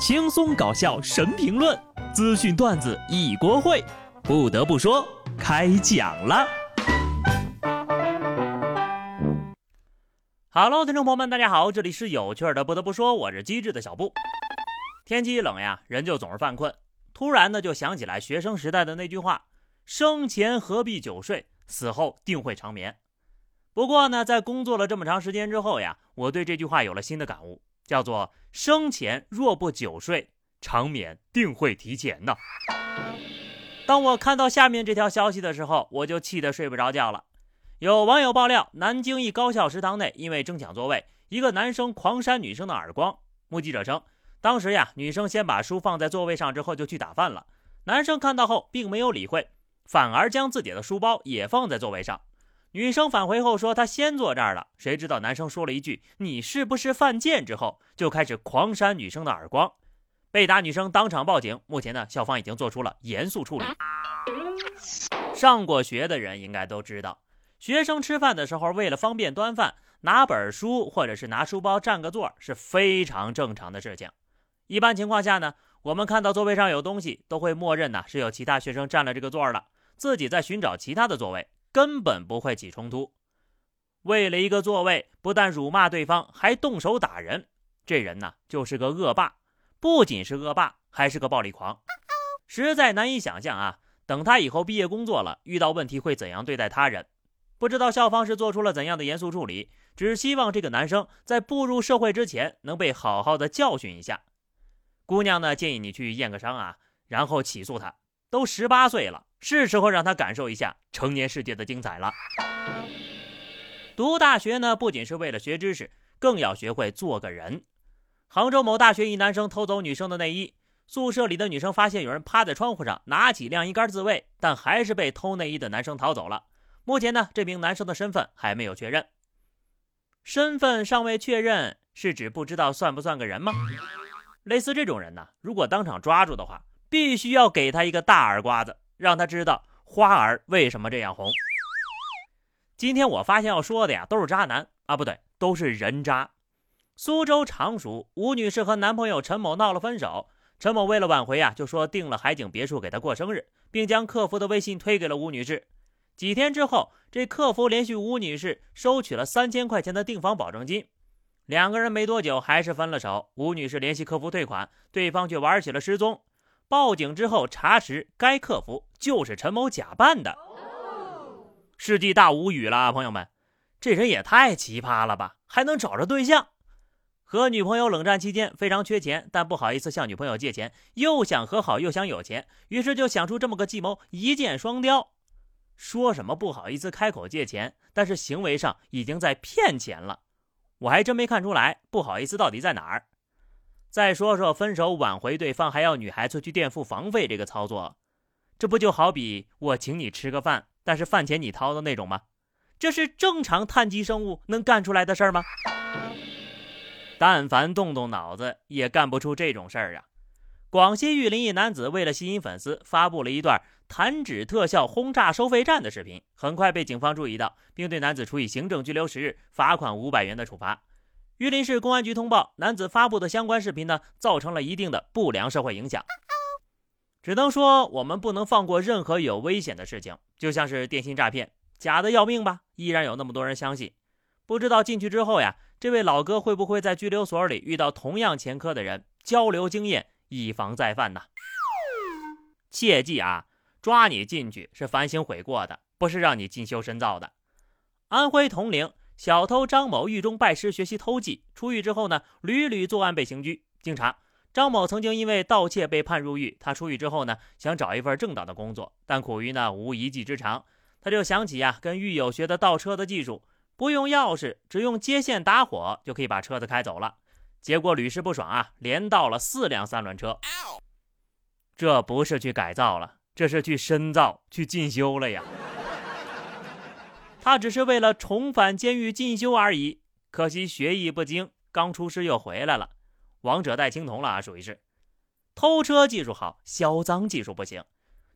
轻松搞笑神评论，资讯段子一锅烩。不得不说，开讲了。Hello，听众朋友们，大家好，这里是有趣的。不得不说，我是机智的小布。天气一冷呀，人就总是犯困。突然呢，就想起来学生时代的那句话：“生前何必久睡，死后定会长眠。”不过呢，在工作了这么长时间之后呀，我对这句话有了新的感悟，叫做“生前若不久睡，长眠定会提前”呢。当我看到下面这条消息的时候，我就气得睡不着觉了。有网友爆料，南京一高校食堂内因为争抢座位，一个男生狂扇女生的耳光。目击者称，当时呀，女生先把书放在座位上之后就去打饭了，男生看到后并没有理会，反而将自己的书包也放在座位上。女生返回后说：“她先坐这儿了。”谁知道男生说了一句：“你是不是犯贱？”之后就开始狂扇女生的耳光。被打女生当场报警。目前呢，校方已经做出了严肃处理。上过学的人应该都知道，学生吃饭的时候为了方便端饭，拿本书或者是拿书包占个座是非常正常的事情。一般情况下呢，我们看到座位上有东西，都会默认呢是有其他学生占了这个座了，自己在寻找其他的座位。根本不会起冲突，为了一个座位，不但辱骂对方，还动手打人。这人呢，就是个恶霸，不仅是恶霸，还是个暴力狂，实在难以想象啊！等他以后毕业工作了，遇到问题会怎样对待他人？不知道校方是做出了怎样的严肃处理，只希望这个男生在步入社会之前能被好好的教训一下。姑娘呢，建议你去验个伤啊，然后起诉他。都十八岁了，是时候让他感受一下成年世界的精彩了。读大学呢，不仅是为了学知识，更要学会做个人。杭州某大学一男生偷走女生的内衣，宿舍里的女生发现有人趴在窗户上拿起晾衣杆自卫，但还是被偷内衣的男生逃走了。目前呢，这名男生的身份还没有确认。身份尚未确认，是指不知道算不算个人吗？类似这种人呢，如果当场抓住的话。必须要给他一个大耳刮子，让他知道花儿为什么这样红。今天我发现要说的呀，都是渣男啊，不对，都是人渣。苏州常熟吴女士和男朋友陈某闹了分手，陈某为了挽回啊，就说订了海景别墅给她过生日，并将客服的微信推给了吴女士。几天之后，这客服联系吴女士，收取了三千块钱的订房保证金。两个人没多久还是分了手。吴女士联系客服退款，对方却玩起了失踪。报警之后查实，该客服就是陈某假扮的。世纪大无语了，朋友们，这人也太奇葩了吧，还能找着对象？和女朋友冷战期间非常缺钱，但不好意思向女朋友借钱，又想和好又想有钱，于是就想出这么个计谋，一箭双雕。说什么不好意思开口借钱，但是行为上已经在骗钱了。我还真没看出来，不好意思到底在哪儿？再说说分手挽回对方还要女孩子去垫付房费这个操作，这不就好比我请你吃个饭，但是饭钱你掏的那种吗？这是正常碳基生物能干出来的事儿吗？但凡动动脑子也干不出这种事儿啊！广西玉林一男子为了吸引粉丝，发布了一段弹指特效轰炸收费站的视频，很快被警方注意到，并对男子处以行政拘留十日、罚款五百元的处罚。榆林市公安局通报，男子发布的相关视频呢，造成了一定的不良社会影响。只能说，我们不能放过任何有危险的事情，就像是电信诈骗，假的要命吧，依然有那么多人相信。不知道进去之后呀，这位老哥会不会在拘留所里遇到同样前科的人，交流经验，以防再犯呢？切记啊，抓你进去是反省悔过的，不是让你进修深造的。安徽铜陵。小偷张某狱中拜师学习偷技，出狱之后呢，屡屡作案被刑拘。经查，张某曾经因为盗窃被判入狱。他出狱之后呢，想找一份正当的工作，但苦于呢无一技之长，他就想起呀，跟狱友学的倒车的技术，不用钥匙，只用接线打火就可以把车子开走了。结果屡试不爽啊，连倒了四辆三轮车。这不是去改造了，这是去深造、去进修了呀。他只是为了重返监狱进修而已，可惜学艺不精，刚出师又回来了，王者带青铜了啊，属于是。偷车技术好，销赃技术不行。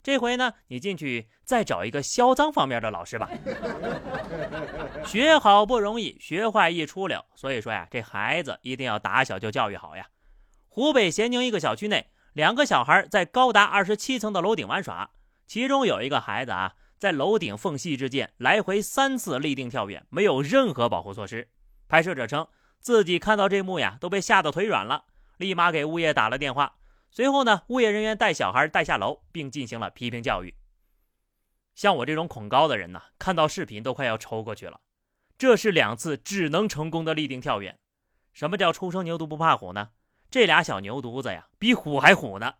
这回呢，你进去再找一个销赃方面的老师吧。学好不容易，学坏一出溜。所以说呀，这孩子一定要打小就教育好呀。湖北咸宁一个小区内，两个小孩在高达二十七层的楼顶玩耍，其中有一个孩子啊，在楼顶缝隙之间来回三次立定跳远，没有任何保护措施。拍摄者称自己看到这幕呀，都被吓得腿软了，立马给物业打了电话。随后呢，物业人员带小孩带下楼，并进行了批评教育。像我这种恐高的人呢，看到视频都快要抽过去了。这是两次只能成功的立定跳远。什么叫初生牛犊不怕虎呢？这俩小牛犊子呀，比虎还虎呢！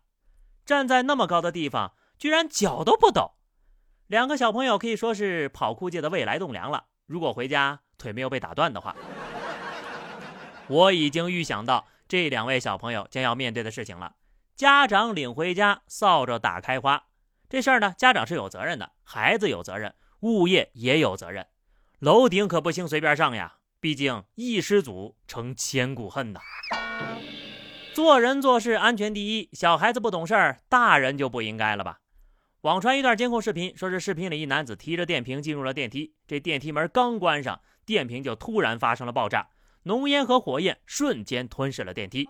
站在那么高的地方，居然脚都不抖。两个小朋友可以说是跑酷界的未来栋梁了。如果回家腿没有被打断的话，我已经预想到这两位小朋友将要面对的事情了。家长领回家，扫帚打开花。这事儿呢，家长是有责任的，孩子有责任，物业也有责任。楼顶可不行随便上呀，毕竟一失足成千古恨呐。做人做事安全第一，小孩子不懂事儿，大人就不应该了吧？网传一段监控视频，说是视频里一男子提着电瓶进入了电梯，这电梯门刚关上，电瓶就突然发生了爆炸，浓烟和火焰瞬间吞噬了电梯。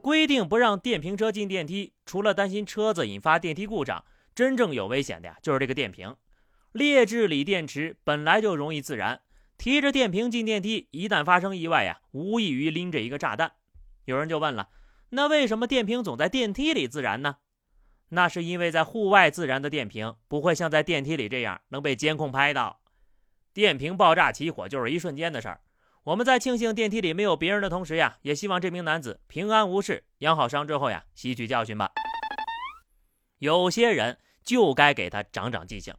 规定不让电瓶车进电梯，除了担心车子引发电梯故障，真正有危险的呀，就是这个电瓶。劣质锂电池本来就容易自燃，提着电瓶进电梯，一旦发生意外呀，无异于拎着一个炸弹。有人就问了，那为什么电瓶总在电梯里自燃呢？那是因为在户外自燃的电瓶不会像在电梯里这样能被监控拍到。电瓶爆炸起火就是一瞬间的事儿。我们在庆幸电梯里没有别人的同时呀，也希望这名男子平安无事。养好伤之后呀，吸取教训吧。有些人就该给他长长记性。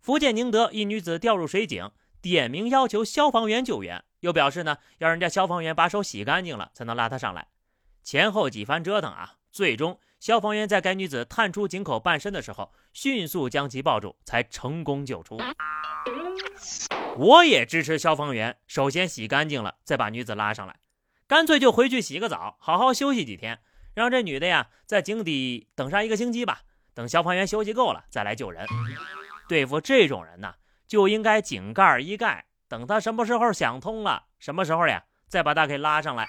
福建宁德一女子掉入水井，点名要求消防员救援，又表示呢要人家消防员把手洗干净了才能拉她上来。前后几番折腾啊，最终消防员在该女子探出井口半身的时候，迅速将其抱住，才成功救出。我也支持消防员，首先洗干净了，再把女子拉上来，干脆就回去洗个澡，好好休息几天，让这女的呀在井底等上一个星期吧。等消防员休息够了，再来救人。对付这种人呢，就应该井盖一盖，等他什么时候想通了，什么时候呀，再把他给拉上来。